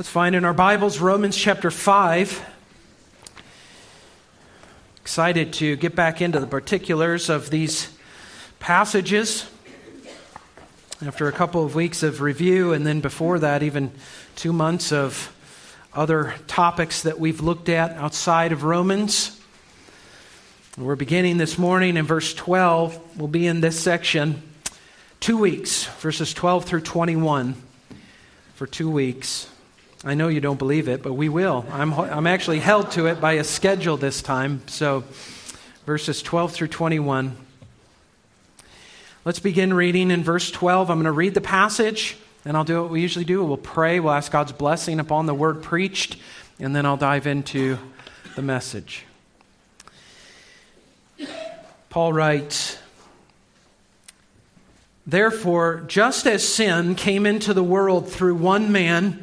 Let's find in our Bibles Romans chapter 5. Excited to get back into the particulars of these passages after a couple of weeks of review, and then before that, even two months of other topics that we've looked at outside of Romans. We're beginning this morning in verse 12. We'll be in this section two weeks, verses 12 through 21, for two weeks. I know you don't believe it, but we will. I'm, I'm actually held to it by a schedule this time. So, verses 12 through 21. Let's begin reading in verse 12. I'm going to read the passage, and I'll do what we usually do. We'll pray, we'll ask God's blessing upon the word preached, and then I'll dive into the message. Paul writes, Therefore, just as sin came into the world through one man,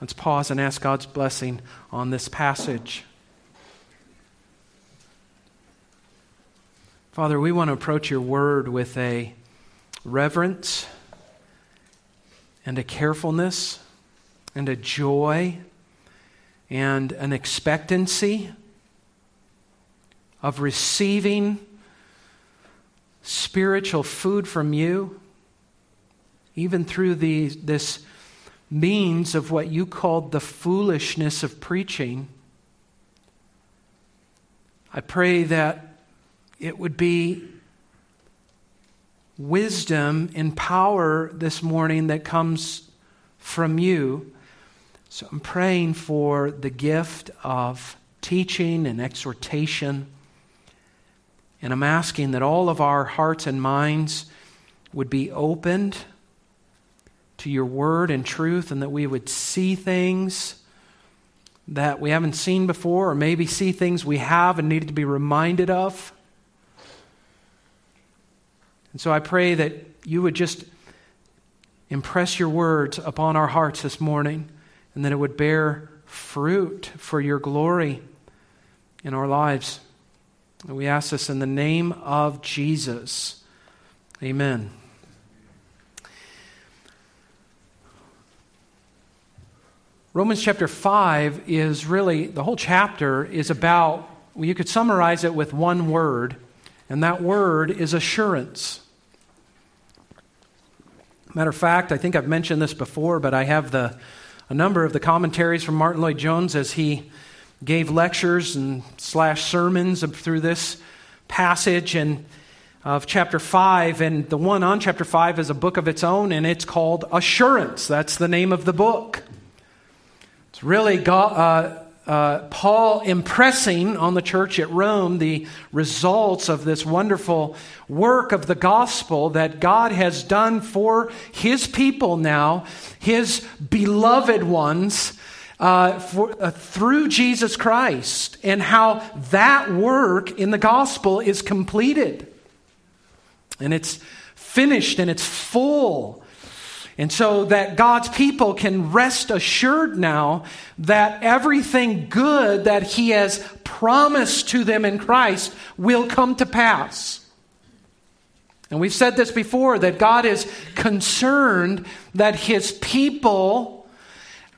Let's pause and ask God's blessing on this passage. Father, we want to approach your word with a reverence and a carefulness and a joy and an expectancy of receiving spiritual food from you, even through the, this means of what you called the foolishness of preaching. I pray that it would be wisdom and power this morning that comes from you. So I'm praying for the gift of teaching and exhortation. And I'm asking that all of our hearts and minds would be opened to your word and truth, and that we would see things that we haven't seen before, or maybe see things we have and need to be reminded of. And so I pray that you would just impress your words upon our hearts this morning, and that it would bear fruit for your glory in our lives. And we ask this in the name of Jesus. Amen. Romans chapter 5 is really, the whole chapter is about, well, you could summarize it with one word, and that word is assurance. Matter of fact, I think I've mentioned this before, but I have the, a number of the commentaries from Martyn Lloyd-Jones as he gave lectures and slash sermons through this passage and of chapter 5 and the one on chapter 5 is a book of its own and it's called assurance that's the name of the book it's really God, uh, uh, Paul impressing on the church at Rome the results of this wonderful work of the gospel that God has done for his people now, his beloved ones, uh, for, uh, through Jesus Christ, and how that work in the gospel is completed. And it's finished and it's full. And so that God's people can rest assured now that everything good that He has promised to them in Christ will come to pass. And we've said this before that God is concerned that His people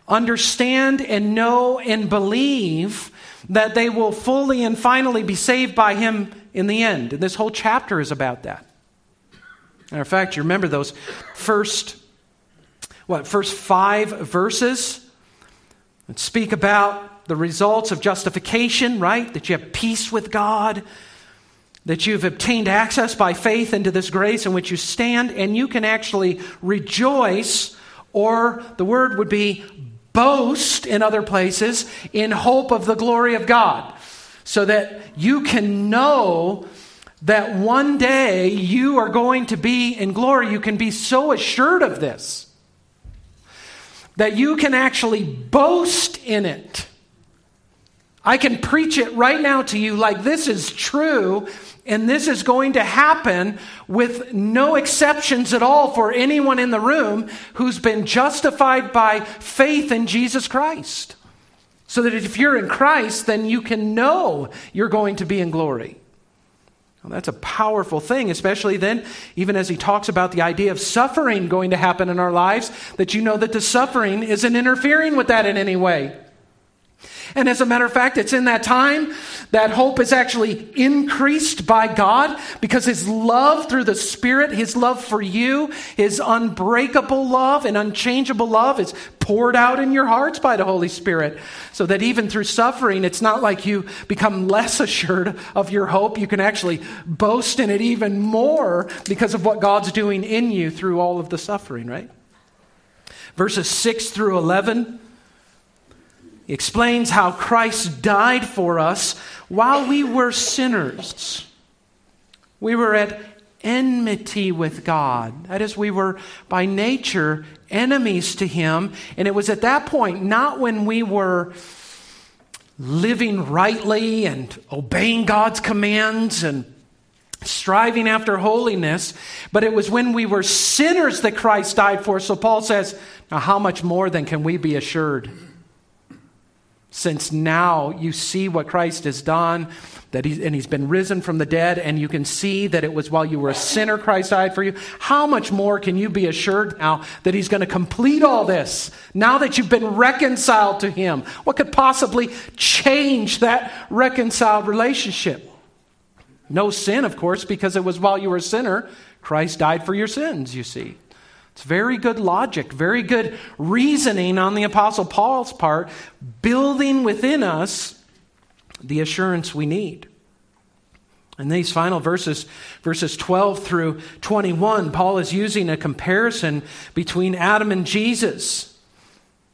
understand and know and believe that they will fully and finally be saved by Him in the end. And this whole chapter is about that. Matter of fact, you remember those first, what, first five verses that speak about the results of justification, right? That you have peace with God, that you've obtained access by faith into this grace in which you stand, and you can actually rejoice, or the word would be boast in other places in hope of the glory of God, so that you can know that one day you are going to be in glory. You can be so assured of this that you can actually boast in it. I can preach it right now to you like this is true and this is going to happen with no exceptions at all for anyone in the room who's been justified by faith in Jesus Christ. So that if you're in Christ, then you can know you're going to be in glory. Well, that's a powerful thing, especially then, even as he talks about the idea of suffering going to happen in our lives, that you know that the suffering isn't interfering with that in any way. And as a matter of fact, it's in that time that hope is actually increased by God because His love through the Spirit, His love for you, His unbreakable love and unchangeable love is poured out in your hearts by the Holy Spirit. So that even through suffering, it's not like you become less assured of your hope. You can actually boast in it even more because of what God's doing in you through all of the suffering, right? Verses 6 through 11 he explains how Christ died for us while we were sinners. We were at enmity with God. That is, we were by nature enemies to Him. And it was at that point, not when we were living rightly and obeying God's commands and striving after holiness, but it was when we were sinners that Christ died for. So Paul says, Now, how much more then can we be assured? Since now you see what Christ has done, that he's, and he's been risen from the dead, and you can see that it was while you were a sinner Christ died for you, how much more can you be assured now that he's going to complete all this? Now that you've been reconciled to him, what could possibly change that reconciled relationship? No sin, of course, because it was while you were a sinner, Christ died for your sins, you see. It's very good logic, very good reasoning on the Apostle Paul's part, building within us the assurance we need. In these final verses, verses 12 through 21, Paul is using a comparison between Adam and Jesus.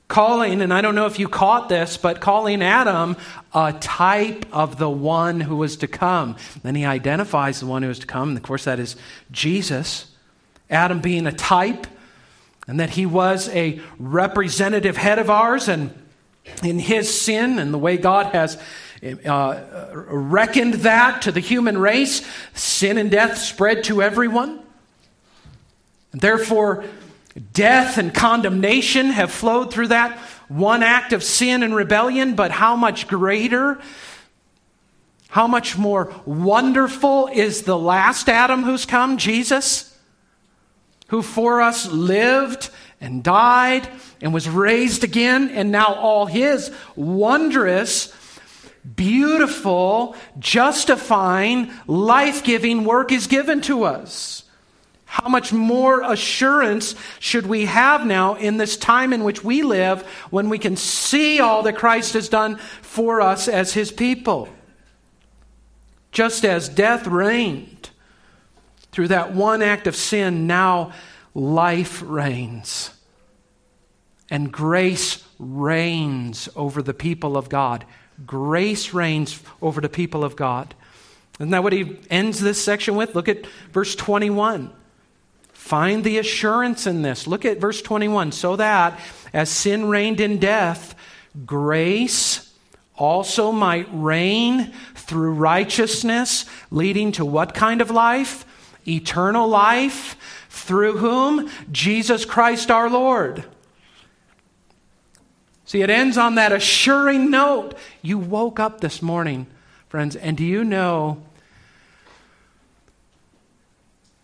Calling, and I don't know if you caught this, but calling Adam a type of the one who was to come. Then he identifies the one who is to come. And of course, that is Jesus. Adam being a type, and that he was a representative head of ours, and in his sin and the way God has uh, reckoned that to the human race, sin and death spread to everyone. And therefore, death and condemnation have flowed through that one act of sin and rebellion, but how much greater, how much more wonderful is the last Adam who's come, Jesus? Who for us lived and died and was raised again, and now all his wondrous, beautiful, justifying, life giving work is given to us. How much more assurance should we have now in this time in which we live when we can see all that Christ has done for us as his people? Just as death reigned through that one act of sin, now life reigns. and grace reigns over the people of God. Grace reigns over the people of God. Isn't that what he ends this section with? Look at verse 21. Find the assurance in this. Look at verse 21. So that as sin reigned in death, grace also might reign through righteousness, leading to what kind of life? Eternal life. Through whom? Jesus Christ our Lord. See, it ends on that assuring note. You woke up this morning, friends, and do you know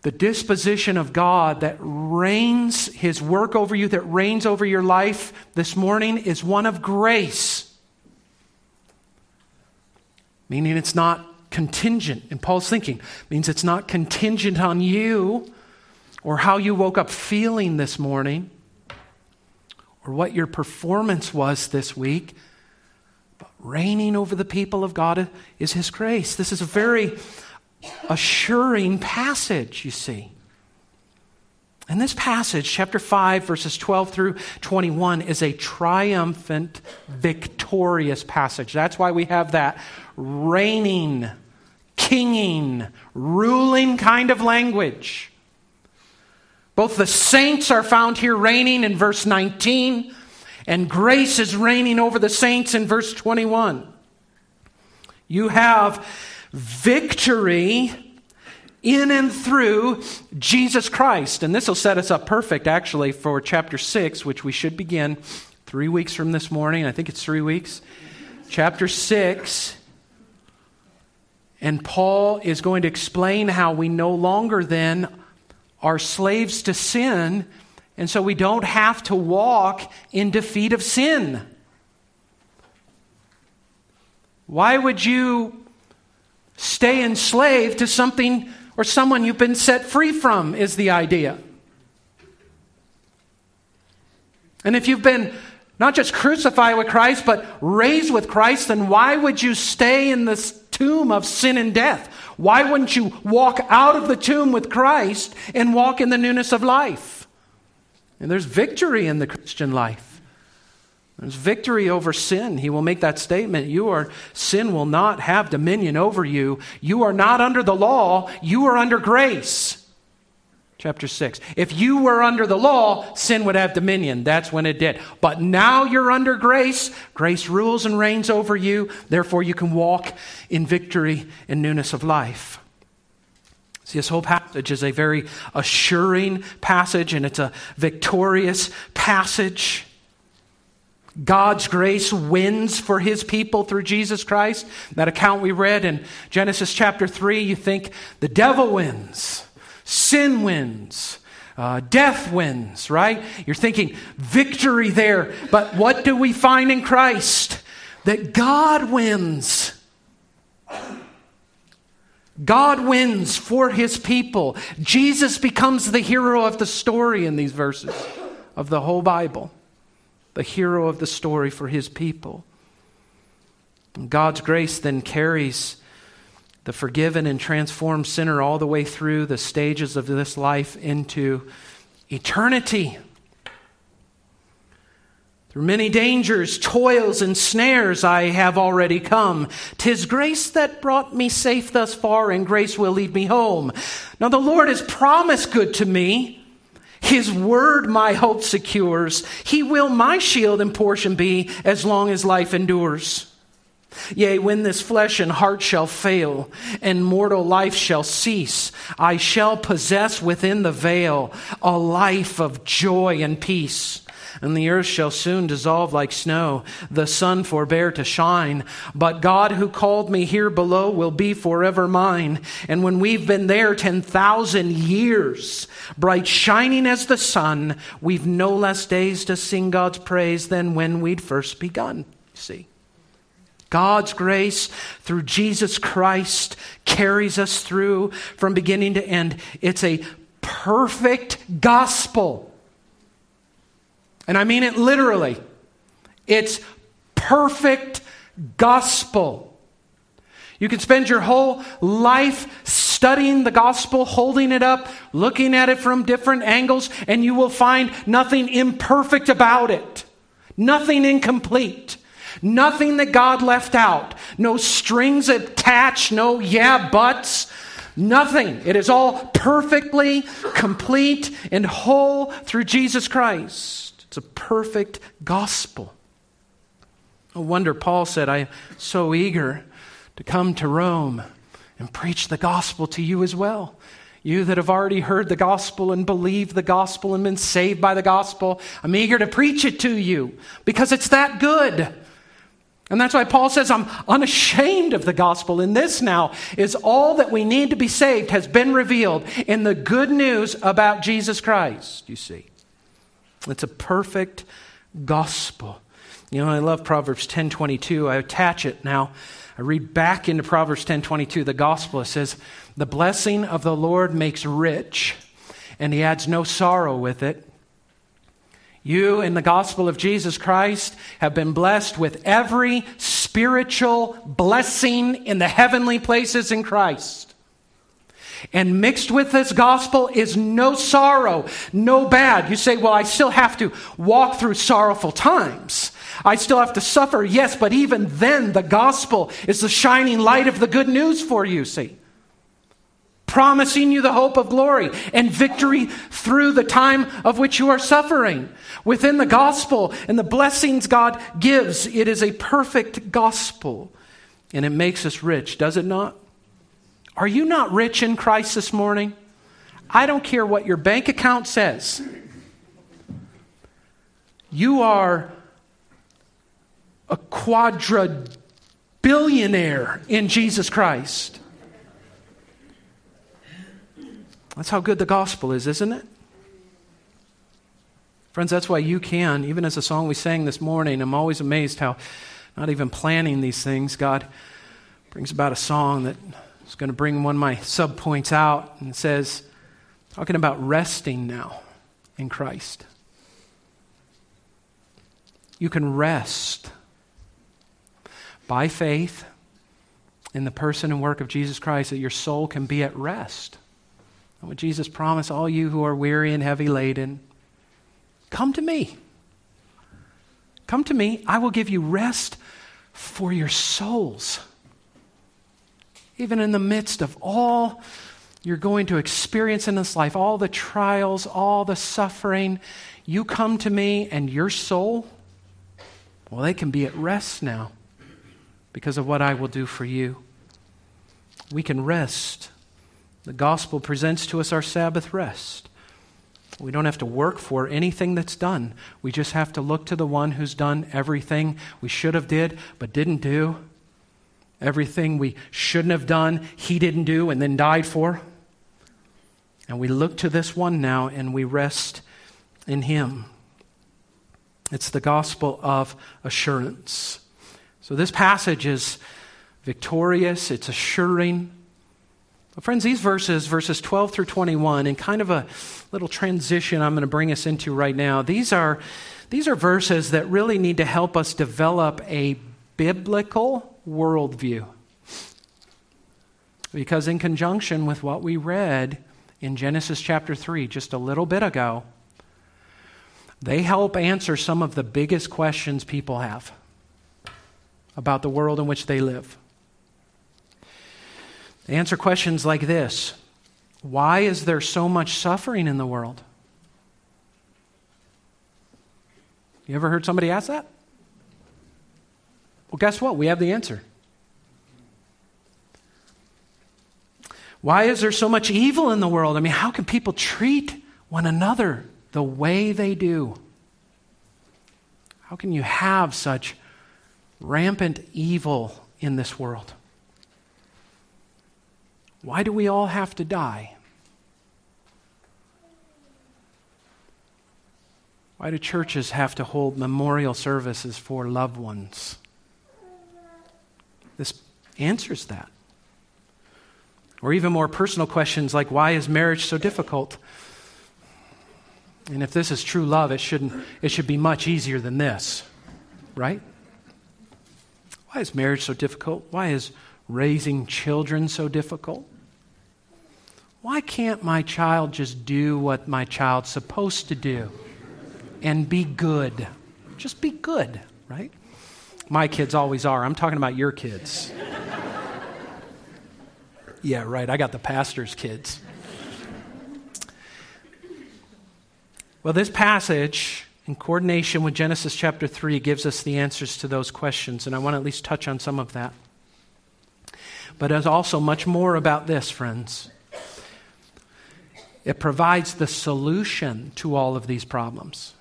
the disposition of God that reigns, His work over you, that reigns over your life this morning is one of grace. Meaning it's not contingent. In Paul's thinking, means it's not contingent on you or how you woke up feeling this morning or what your performance was this week. But reigning over the people of God is His grace. This is a very assuring passage, you see. And this passage, chapter 5, verses 12 through 21, is a triumphant, victorious passage. That's why we have that reigning, kinging, ruling kind of language. Both the saints are found here reigning in verse 19, and grace is reigning over the saints in verse 21. You have victory in and through Jesus Christ. And this will set us up perfect, actually, for chapter 6, which we should begin three weeks from this morning. I think it's three weeks. Chapter 6. And Paul is going to explain how we no longer then are slaves to sin, and so we don't have to walk in defeat of sin. Why would you Stay enslaved to something or someone you've been set free from, is the idea. And if you've been not just crucify with Christ, but raise with Christ, then why would you stay in this tomb of sin and death? Why wouldn't you walk out of the tomb with Christ and walk in the newness of life? And there's victory in the Christian life. There's victory over sin. He will make that statement. You are, sin will not have dominion over you. You are not under the law, you are under grace. Chapter 6. If you were under the law, sin would have dominion. That's when it did. But now you're under grace. Grace rules and reigns over you. Therefore, you can walk in victory and newness of life. See, this whole passage is a very assuring passage, and it's a victorious passage. God's grace wins for his people through Jesus Christ. That account we read in Genesis chapter 3, you think the devil wins, sin wins, uh, death wins, right? You're thinking victory there. But what do we find in Christ? That God wins. God wins for his people. Jesus becomes the hero of the story in these verses of the whole Bible the hero of the story for his people. And God's grace then carries the forgiven and transformed sinner all the way through the stages of this life into eternity. Through many dangers, toils, and snares I have already come. Tis grace that brought me safe thus far, and grace will lead me home. Now the Lord has promised good to me. His word my hope secures. He will my shield and portion be as long as life endures. Yea, when this flesh and heart shall fail, and mortal life shall cease, I shall possess within the veil a life of joy and peace and the earth shall soon dissolve like snow, the sun forbear to shine. But God who called me here below will be forever mine. And when we've been there 10,000 years, bright shining as the sun, we've no less days to sing God's praise than when we'd first begun. See? God's grace through Jesus Christ carries us through from beginning to end. It's a perfect gospel. And I mean it literally. It's perfect gospel. You can spend your whole life studying the gospel, holding it up, looking at it from different angles, and you will find nothing imperfect about it, nothing incomplete. Nothing that God left out. No strings attached, no yeah buts, nothing. It is all perfectly complete and whole through Jesus Christ. It's a perfect gospel. No wonder Paul said, I am so eager to come to Rome and preach the gospel to you as well. You that have already heard the gospel and believed the gospel and been saved by the gospel, I'm eager to preach it to you because it's that good. And that's why Paul says, I'm unashamed of the gospel. And this now is all that we need to be saved has been revealed in the good news about Jesus Christ, you see. It's a perfect gospel. You know, I love Proverbs 10:22. I attach it now. I read back into Proverbs 10:22, the gospel. It says, "The blessing of the Lord makes rich, and he adds no sorrow with it." You, in the gospel of Jesus Christ, have been blessed with every spiritual blessing in the heavenly places in Christ. And mixed with this gospel is no sorrow, no bad. You say, well, I still have to walk through sorrowful times. I still have to suffer, yes, but even then, the gospel is the shining light of the good news for you, see promising you the hope of glory and victory through the time of which you are suffering. Within the gospel and the blessings God gives, it is a perfect gospel and it makes us rich, does it not? Are you not rich in Christ this morning? I don't care what your bank account says. You are a quadrillionaire in Jesus Christ. That's how good the gospel is, isn't it? Friends, that's why you can, even as a song we sang this morning, I'm always amazed how, not even planning these things, God brings about a song that is going to bring one of my sub points out and says, talking about resting now in Christ. You can rest by faith in the person and work of Jesus Christ that your soul can be at rest. And what Jesus promised, all you who are weary and heavy laden, come to me. Come to me. I will give you rest for your souls. Even in the midst of all you're going to experience in this life, all the trials, all the suffering, you come to me and your soul, well, they can be at rest now because of what I will do for you. We can rest the gospel presents to us our Sabbath rest. We don't have to work for anything that's done. We just have to look to the one who's done everything we should have did but didn't do. Everything we shouldn't have done, he didn't do and then died for. And we look to this one now and we rest in him. It's the gospel of assurance. So this passage is victorious, it's assuring. Friends, these verses, verses 12 through 21, and kind of a little transition I'm going to bring us into right now, these are, these are verses that really need to help us develop a biblical worldview. Because, in conjunction with what we read in Genesis chapter 3 just a little bit ago, they help answer some of the biggest questions people have about the world in which they live. Answer questions like this Why is there so much suffering in the world? You ever heard somebody ask that? Well, guess what? We have the answer. Why is there so much evil in the world? I mean, how can people treat one another the way they do? How can you have such rampant evil in this world? Why do we all have to die? Why do churches have to hold memorial services for loved ones? This answers that. Or even more personal questions like why is marriage so difficult? And if this is true love, it, shouldn't, it should be much easier than this, right? Why is marriage so difficult? Why is raising children so difficult? Why can't my child just do what my child's supposed to do and be good? Just be good, right? My kids always are. I'm talking about your kids. yeah, right. I got the pastor's kids. Well, this passage, in coordination with Genesis chapter 3, gives us the answers to those questions, and I want to at least touch on some of that. But there's also much more about this, friends. It provides the solution to all of these problems.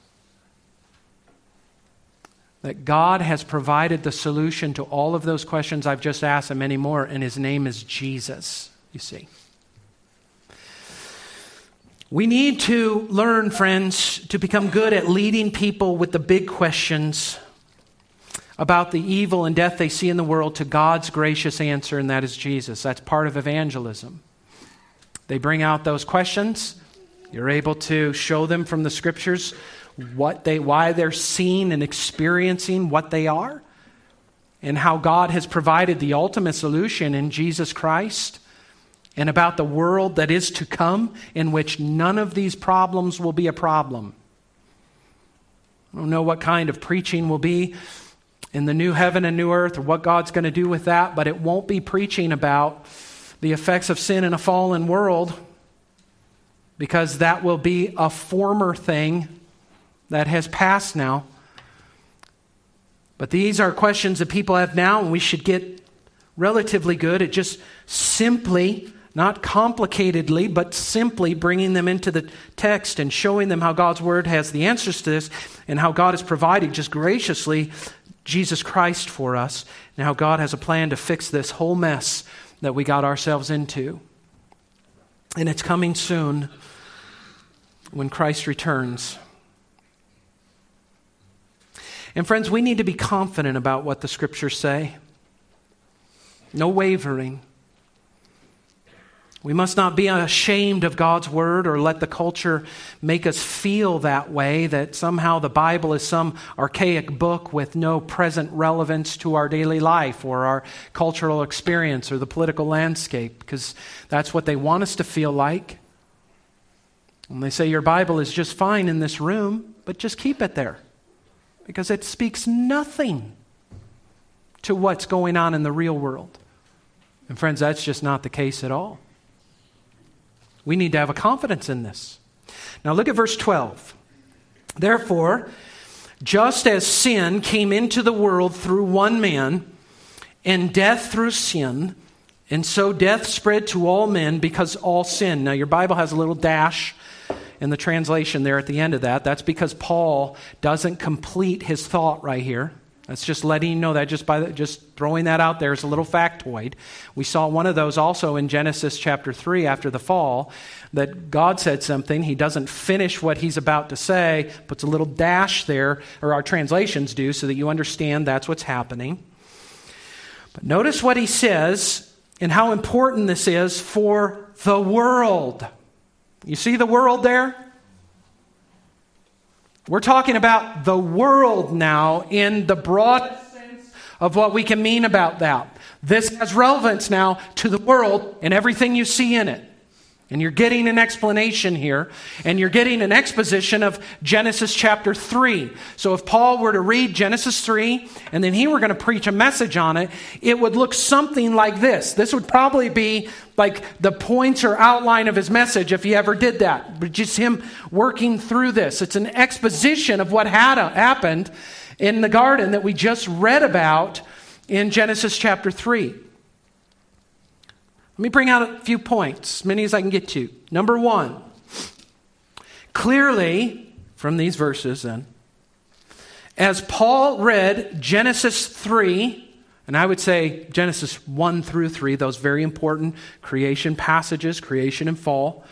That God has provided the solution to all of those questions I've just asked and many more, and His name is Jesus, you see. We need to learn, friends, to become good at leading people with the big questions about the evil and death they see in the world to God's gracious answer, and that is Jesus. That's part of evangelism. They bring out those questions. You're able to show them from the scriptures what they, why they're seeing and experiencing what they are, and how God has provided the ultimate solution in Jesus Christ, and about the world that is to come in which none of these problems will be a problem. I don't know what kind of preaching will be in the new heaven and new earth or what God's going to do with that, but it won't be preaching about the effects of sin in a fallen world because that will be a former thing that has passed now. But these are questions that people have now, and we should get relatively good at just simply, not complicatedly, but simply bringing them into the text and showing them how God's Word has the answers to this and how God has provided just graciously Jesus Christ for us and how God has a plan to fix this whole mess that we got ourselves into. And it's coming soon when Christ returns. And friends, we need to be confident about what the scriptures say. No wavering. We must not be ashamed of God's word or let the culture make us feel that way, that somehow the Bible is some archaic book with no present relevance to our daily life or our cultural experience or the political landscape, because that's what they want us to feel like. And they say your Bible is just fine in this room, but just keep it there, because it speaks nothing to what's going on in the real world. And friends, that's just not the case at all. We need to have a confidence in this. Now look at verse 12. Therefore, just as sin came into the world through one man, and death through sin, and so death spread to all men because all sin. Now, your Bible has a little dash in the translation there at the end of that. That's because Paul doesn't complete his thought right here. That's just letting you know that just by the, just throwing that out there as a little factoid. We saw one of those also in Genesis chapter 3 after the fall that God said something, he doesn't finish what he's about to say, puts a little dash there or our translations do so that you understand that's what's happening. But notice what he says and how important this is for the world. You see the world there? We're talking about the world now in the broad sense of what we can mean about that. This has relevance now to the world and everything you see in it. And you're getting an explanation here, and you're getting an exposition of Genesis chapter 3. So if Paul were to read Genesis 3, and then he were going to preach a message on it, it would look something like this. This would probably be like the points or outline of his message if he ever did that. But just him working through this. It's an exposition of what had uh, happened in the garden that we just read about in Genesis chapter 3. Let me bring out a few points, as many as I can get to. Number one, clearly from these verses, then, as Paul read Genesis 3, and I would say Genesis 1 through 3, those very important creation passages, creation and fall,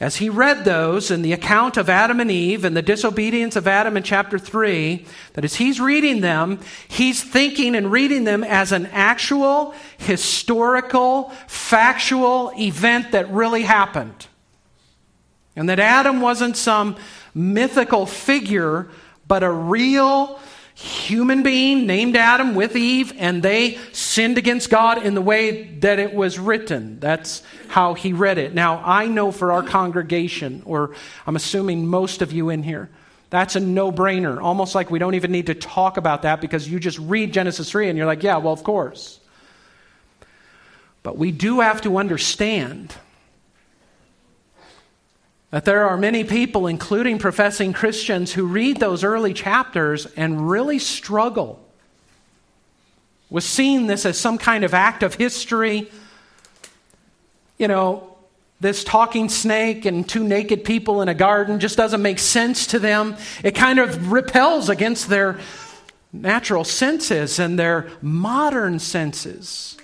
as he read those and the account of Adam and Eve and the disobedience of Adam in chapter 3, that as he's reading them, he's thinking and reading them as an actual, historical, factual event that really happened. And that Adam wasn't some mythical figure, but a real human being named Adam with Eve, and they sinned against God in the way that it was written. That's how he read it. Now, I know for our congregation, or I'm assuming most of you in here, that's a no brainer. Almost like we don't even need to talk about that because you just read Genesis 3 and you're like, yeah, well, of course. But we do have to understand that there are many people, including professing Christians, who read those early chapters and really struggle with seeing this as some kind of act of history. You know, this talking snake and two naked people in a garden just doesn't make sense to them. It kind of repels against their natural senses and their modern senses.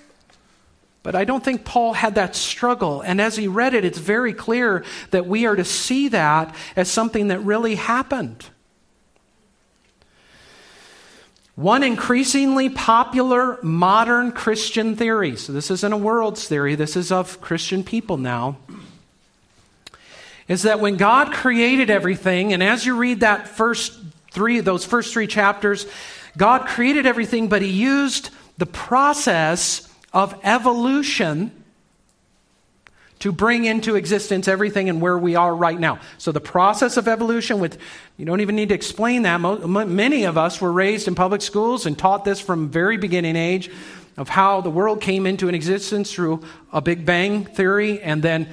But I don't think Paul had that struggle. And as he read it, it's very clear that we are to see that as something that really happened. One increasingly popular modern Christian theory, so this isn't a world's theory, this is of Christian people now, is that when God created everything, and as you read that first three, those first three chapters, God created everything, but He used the process of evolution to bring into existence everything and where we are right now. So the process of evolution with you don't even need to explain that. Many of us were raised in public schools and taught this from very beginning age of how the world came into an existence through a big bang theory and then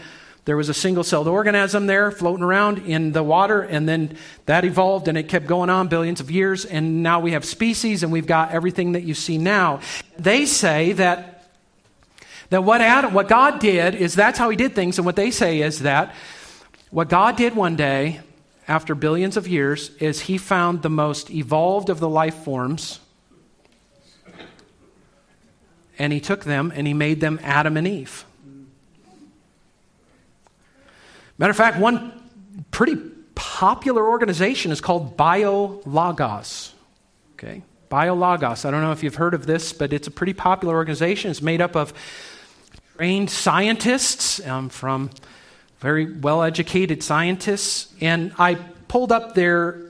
there was a single celled organism there floating around in the water, and then that evolved and it kept going on billions of years, and now we have species and we've got everything that you see now. They say that that what, Adam, what God did is that's how he did things, and what they say is that what God did one day, after billions of years, is he found the most evolved of the life forms, and he took them and he made them Adam and Eve. Matter of fact, one pretty popular organization is called BioLogos. Okay? BioLogos. I don't know if you've heard of this, but it's a pretty popular organization. It's made up of trained scientists um, from very well educated scientists. And I pulled up their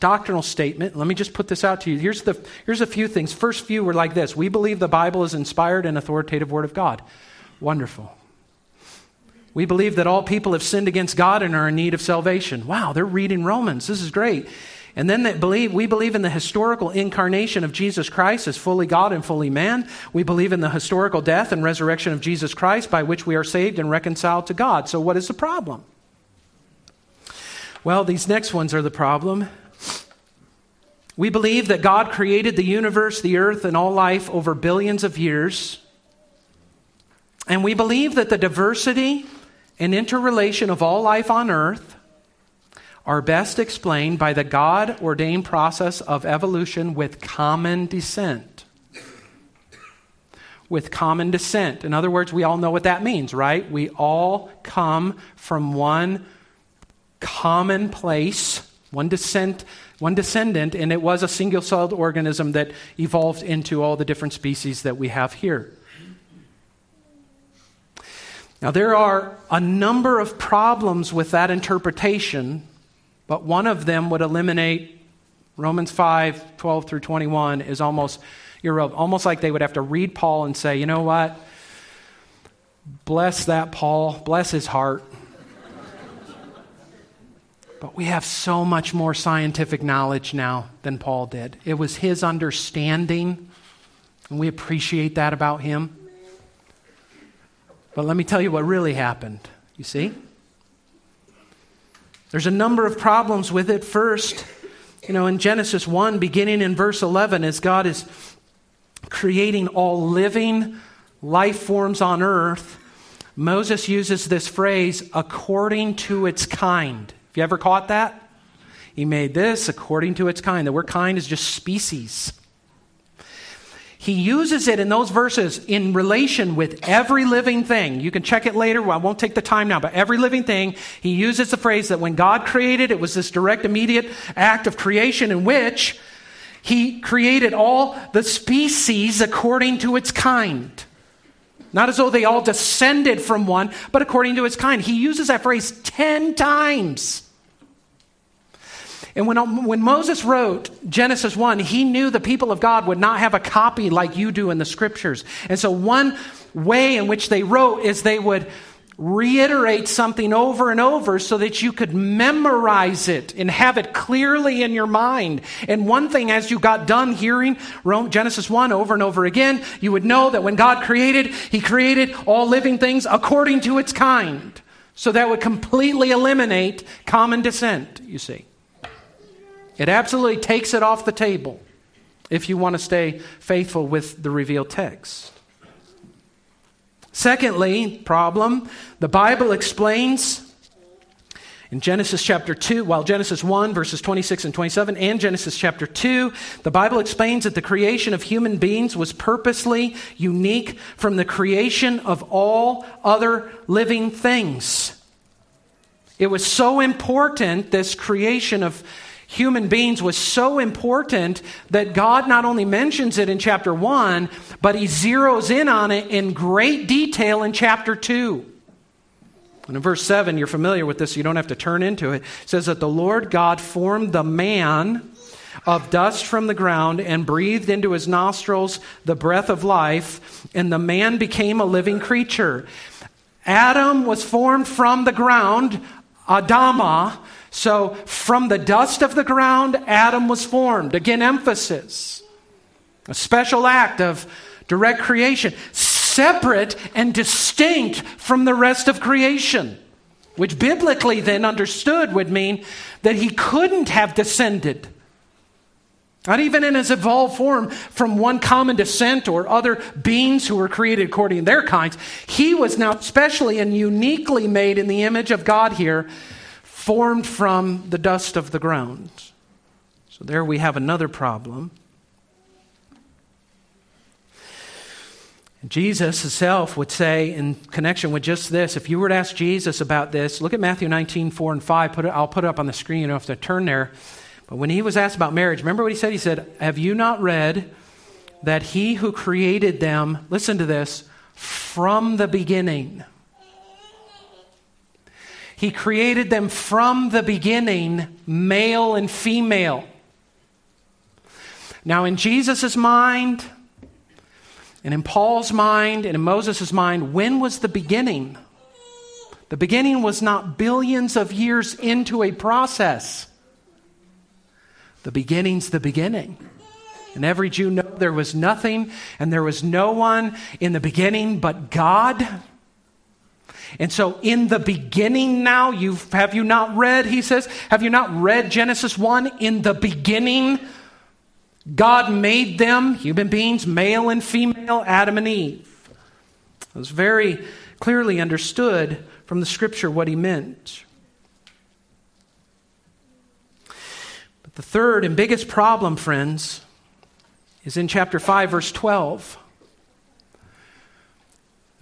doctrinal statement. Let me just put this out to you. Here's, the, here's a few things. First few were like this We believe the Bible is inspired and authoritative Word of God. Wonderful. We believe that all people have sinned against God and are in need of salvation. Wow, they're reading Romans. This is great. And then believe, we believe in the historical incarnation of Jesus Christ as fully God and fully man. We believe in the historical death and resurrection of Jesus Christ by which we are saved and reconciled to God. So, what is the problem? Well, these next ones are the problem. We believe that God created the universe, the earth, and all life over billions of years. And we believe that the diversity and interrelation of all life on earth are best explained by the God ordained process of evolution with common descent. With common descent. In other words, we all know what that means, right? We all come from one common place, one descent, one descendant, and it was a single celled organism that evolved into all the different species that we have here. Now, there are a number of problems with that interpretation but one of them would eliminate Romans 5 12 through 21 is almost almost like they would have to read Paul and say, you know what? Bless that Paul, bless his heart. but we have so much more scientific knowledge now than Paul did. It was his understanding, and we appreciate that about him. But let me tell you what really happened. You see? There's a number of problems with it. First, you know, in Genesis 1, beginning in verse 11, as God is creating all living life forms on earth, Moses uses this phrase, according to its kind. Have you ever caught that? He made this according to its kind. The word kind is just species. He uses it in those verses in relation with every living thing. You can check it later. I won't take the time now, but every living thing, he uses the phrase that when God created, it was this direct, immediate act of creation in which he created all the species according to its kind. Not as though they all descended from one, but according to its kind. He uses that phrase 10 times. And when, when Moses wrote Genesis 1, he knew the people of God would not have a copy like you do in the scriptures. And so, one way in which they wrote is they would reiterate something over and over so that you could memorize it and have it clearly in your mind. And one thing, as you got done hearing Genesis 1 over and over again, you would know that when God created, He created all living things according to its kind. So that would completely eliminate common descent, you see. It absolutely takes it off the table if you want to stay faithful with the revealed text. Secondly, problem, the Bible explains in Genesis chapter 2, well, Genesis 1, verses 26 and 27, and Genesis chapter 2, the Bible explains that the creation of human beings was purposely unique from the creation of all other living things. It was so important, this creation of human beings was so important that God not only mentions it in chapter 1, but he zeroes in on it in great detail in chapter 2. And in verse 7, you're familiar with this, you don't have to turn into it. It says that the Lord God formed the man of dust from the ground and breathed into his nostrils the breath of life, and the man became a living creature. Adam was formed from the ground, Adama, so, from the dust of the ground, Adam was formed. Again, emphasis. A special act of direct creation, separate and distinct from the rest of creation, which biblically then understood would mean that he couldn't have descended. Not even in his evolved form from one common descent or other beings who were created according to their kinds. He was now specially and uniquely made in the image of God here formed from the dust of the ground. So there we have another problem. Jesus himself would say, in connection with just this, if you were to ask Jesus about this, look at Matthew 19, 4 and 5. Put it, I'll put it up on the screen. You don't have to turn there. But when he was asked about marriage, remember what he said? He said, Have you not read that he who created them, listen to this, from the beginning, he created them from the beginning, male and female. Now, in Jesus' mind, and in Paul's mind, and in Moses' mind, when was the beginning? The beginning was not billions of years into a process. The beginning's the beginning. And every Jew know there was nothing and there was no one in the beginning but God. And so, in the beginning now, you have you not read, he says, have you not read Genesis 1? In the beginning, God made them, human beings, male and female, Adam and Eve. It was very clearly understood from the scripture what he meant. But the third and biggest problem, friends, is in chapter 5, verse 12.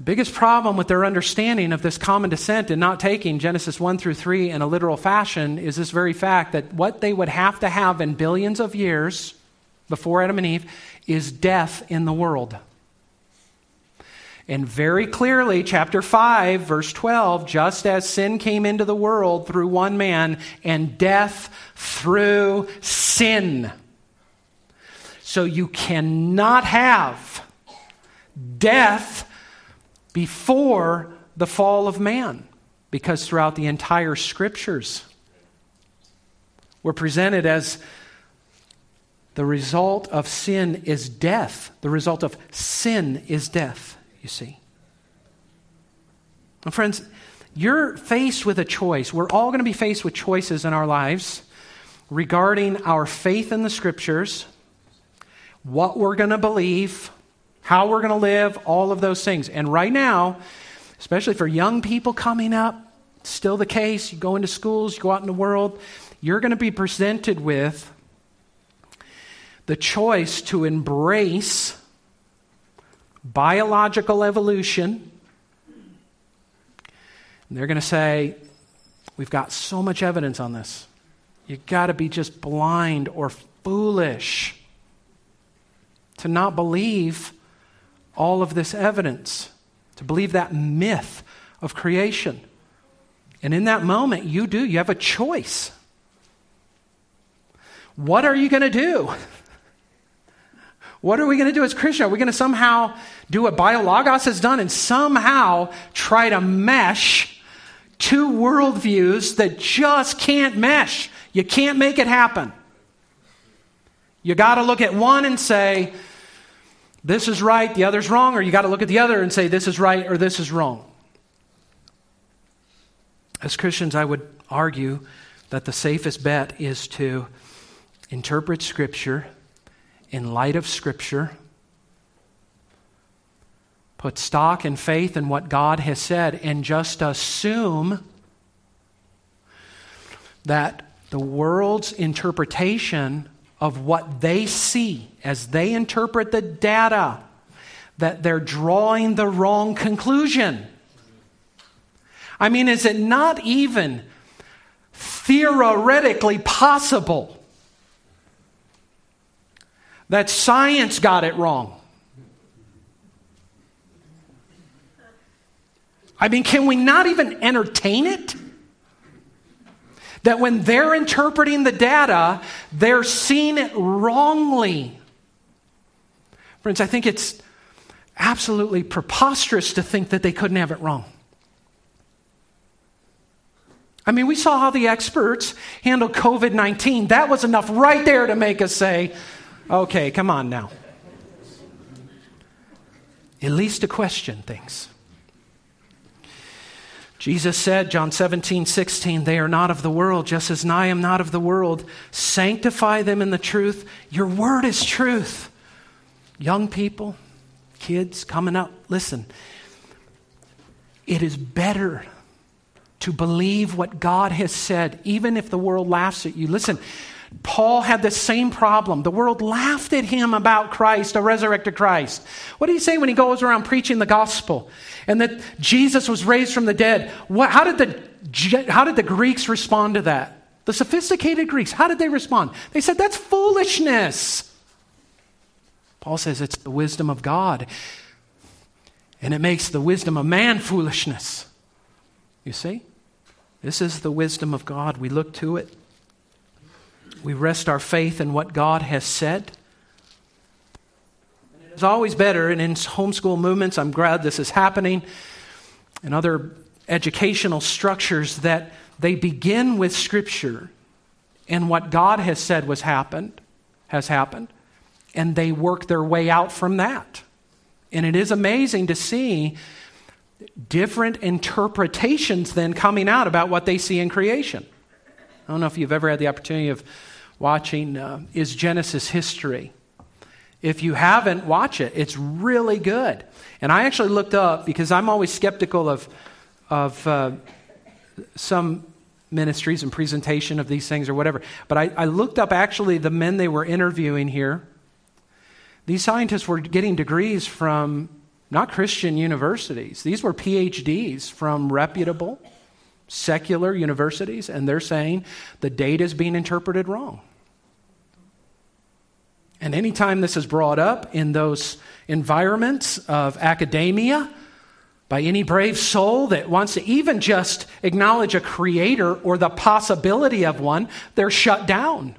The biggest problem with their understanding of this common descent and not taking Genesis 1 through 3 in a literal fashion is this very fact that what they would have to have in billions of years before Adam and Eve is death in the world. And very clearly, chapter 5, verse 12, just as sin came into the world through one man and death through sin. So you cannot have death before the fall of man, because throughout the entire scriptures, we're presented as the result of sin is death. The result of sin is death, you see. And friends, you're faced with a choice. We're all going to be faced with choices in our lives regarding our faith in the scriptures, what we're going to believe, how we're going to live, all of those things. And right now, especially for young people coming up, still the case. You go into schools, you go out in the world, you're going to be presented with the choice to embrace biological evolution. And they're going to say, We've got so much evidence on this. You've got to be just blind or foolish to not believe all of this evidence, to believe that myth of creation. And in that moment, you do, you have a choice. what are you going to do? What are we going to do as Christians? Are we going to somehow do what Biologos has done and somehow try to mesh two worldviews that just can't mesh? You can't make it happen. You got to look at one and say, this is right, the other's wrong, or you got to look at the other and say, this is right or this is wrong. As Christians, I would argue that the safest bet is to interpret Scripture in light of Scripture, put stock and faith in what God has said, and just assume that the world's interpretation of what they see as they interpret the data, that they're drawing the wrong conclusion. I mean, is it not even theoretically possible that science got it wrong? I mean, can we not even entertain it? That when they're interpreting the data, they're seeing it wrongly. Friends, I think it's absolutely preposterous to think that they couldn't have it wrong. I mean, we saw how the experts handled COVID 19. That was enough right there to make us say, okay, come on now. At least to question things. Jesus said, John 17, 16, they are not of the world, just as I am not of the world. Sanctify them in the truth. Your word is truth. Young people, kids coming up, listen. It is better to believe what God has said, even if the world laughs at you. Listen, Paul had the same problem. The world laughed at him about Christ, a resurrected Christ. What do you say when he goes around preaching the gospel and that Jesus was raised from the dead? What, how, did the, how did the Greeks respond to that? The sophisticated Greeks, how did they respond? They said, That's foolishness. Paul says it's the wisdom of God, and it makes the wisdom of man foolishness. You see? This is the wisdom of God. We look to it. We rest our faith in what God has said. It's always better, and in homeschool movements, I'm glad this is happening, and other educational structures, that they begin with Scripture and what God has said was happened, has happened, and they work their way out from that. And it is amazing to see different interpretations then coming out about what they see in creation. I don't know if you've ever had the opportunity of watching uh, Is Genesis History. If you haven't, watch it. It's really good. And I actually looked up because I'm always skeptical of, of uh, some ministries and presentation of these things or whatever. But I, I looked up actually the men they were interviewing here. These scientists were getting degrees from not Christian universities, these were PhDs from reputable secular universities, and they're saying the data is being interpreted wrong. And anytime this is brought up in those environments of academia, by any brave soul that wants to even just acknowledge a creator or the possibility of one, they're shut down.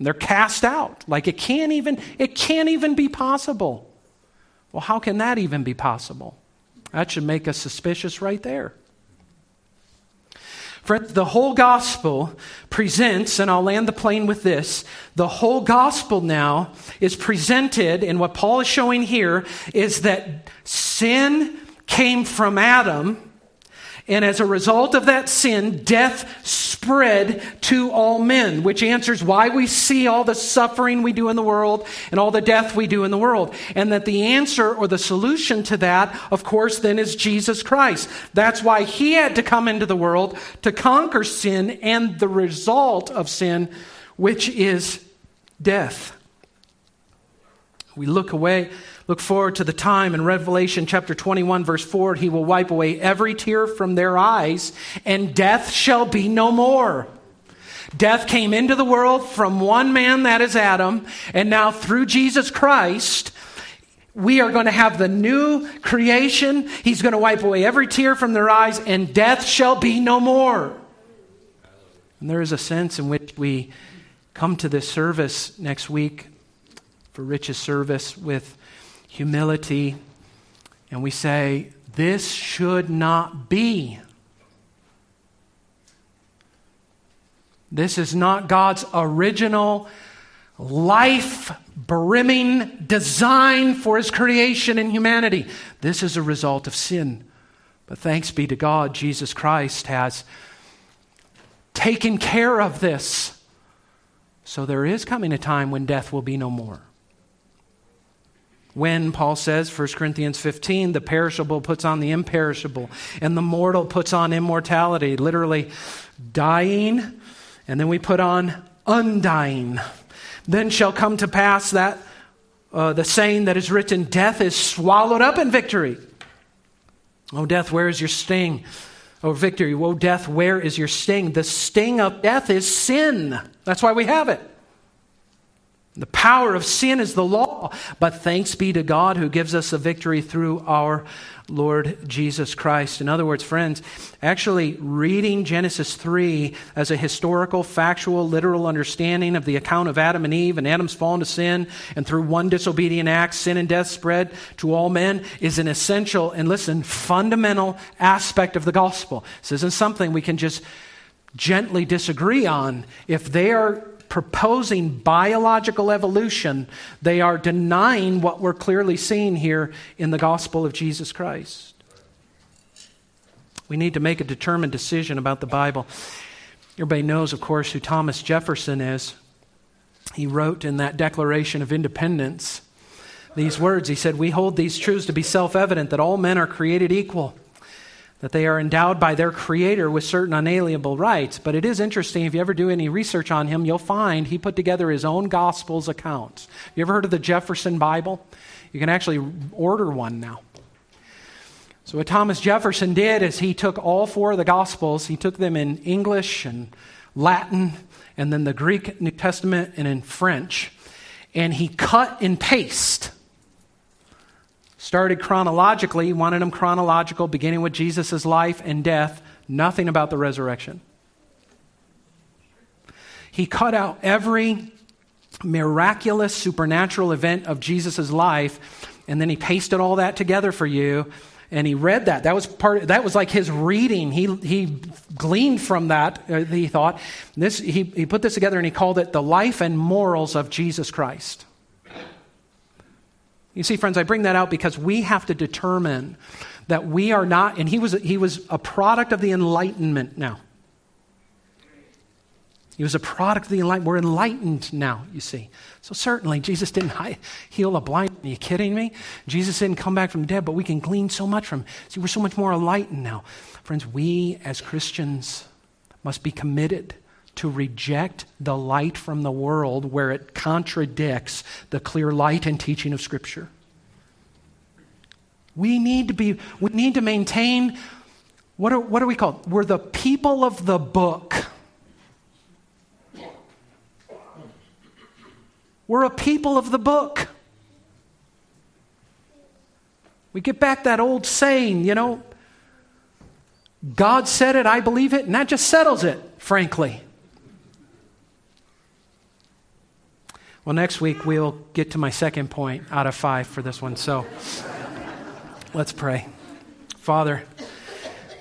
They're cast out. Like it can't even it can't even be possible. Well, how can that even be possible? That should make us suspicious right there. Friends, the whole gospel presents, and I'll land the plane with this the whole gospel now is presented, and what Paul is showing here is that sin came from Adam and as a result of that sin, death spread to all men, which answers why we see all the suffering we do in the world and all the death we do in the world. And that the answer or the solution to that, of course, then is Jesus Christ. That's why he had to come into the world to conquer sin and the result of sin, which is death. We look away Look forward to the time in Revelation chapter 21, verse 4 He will wipe away every tear from their eyes, and death shall be no more. Death came into the world from one man, that is Adam, and now through Jesus Christ, we are going to have the new creation. He's going to wipe away every tear from their eyes, and death shall be no more. And there is a sense in which we come to this service next week for Rich's service with humility, and we say, This should not be. This is not God's original life brimming design for his creation and humanity. This is a result of sin. But thanks be to God, Jesus Christ has taken care of this. So there is coming a time when death will be no more. When, Paul says, 1 Corinthians 15, the perishable puts on the imperishable, and the mortal puts on immortality, literally dying, and then we put on undying. Then shall come to pass that uh, the saying that is written, Death is swallowed up in victory. Oh, death, where is your sting? Oh, victory. Oh, death, where is your sting? The sting of death is sin. That's why we have it. The power of sin is the law, but thanks be to God who gives us a victory through our Lord Jesus Christ. In other words, friends, actually reading Genesis 3 as a historical, factual, literal understanding of the account of Adam and Eve and Adam's fall into sin, and through one disobedient act, sin and death spread to all men, is an essential and, listen, fundamental aspect of the gospel. This isn't something we can just gently disagree on. If they are proposing biological evolution, they are denying what we're clearly seeing here in the gospel of Jesus Christ. We need to make a determined decision about the Bible. Everybody knows, of course, who Thomas Jefferson is. He wrote in that Declaration of Independence these words. He said, We hold these truths to be self evident that all men are created equal that they are endowed by their creator with certain unalienable rights. But it is interesting, if you ever do any research on him, you'll find he put together his own Gospels accounts. You ever heard of the Jefferson Bible? You can actually order one now. So, what Thomas Jefferson did is he took all four of the Gospels, he took them in English and Latin, and then the Greek New Testament and in French, and he cut and paste Started chronologically, wanted them chronological, beginning with Jesus' life and death, nothing about the resurrection. He cut out every miraculous supernatural event of Jesus' life, and then he pasted all that together for you. And he read that. That was part. That was like his reading. He he gleaned from that. Uh, he thought this. He he put this together and he called it the life and morals of Jesus Christ. You see, friends, I bring that out because we have to determine that we are not, and he was, he was a product of the Enlightenment now. He was a product of the Enlightenment. We're enlightened now, you see. So certainly, Jesus didn't heal a blind. Are you kidding me? Jesus didn't come back from the dead, but we can glean so much from. See, we're so much more enlightened now. Friends, we as Christians must be committed to reject the light from the world where it contradicts the clear light and teaching of Scripture. We need to be, we need to maintain, what are, what are we called? We're the people of the book. We're a people of the book. We get back that old saying, you know, God said it, I believe it, and that just settles it, frankly. Well, next week we'll get to my second point out of five for this one. So let's pray. Father,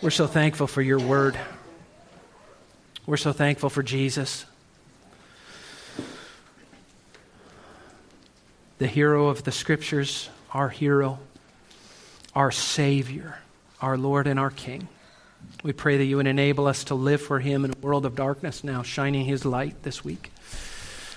we're so thankful for your word. We're so thankful for Jesus, the hero of the scriptures, our hero, our Savior, our Lord and our King. We pray that you would enable us to live for him in a world of darkness now, shining his light this week.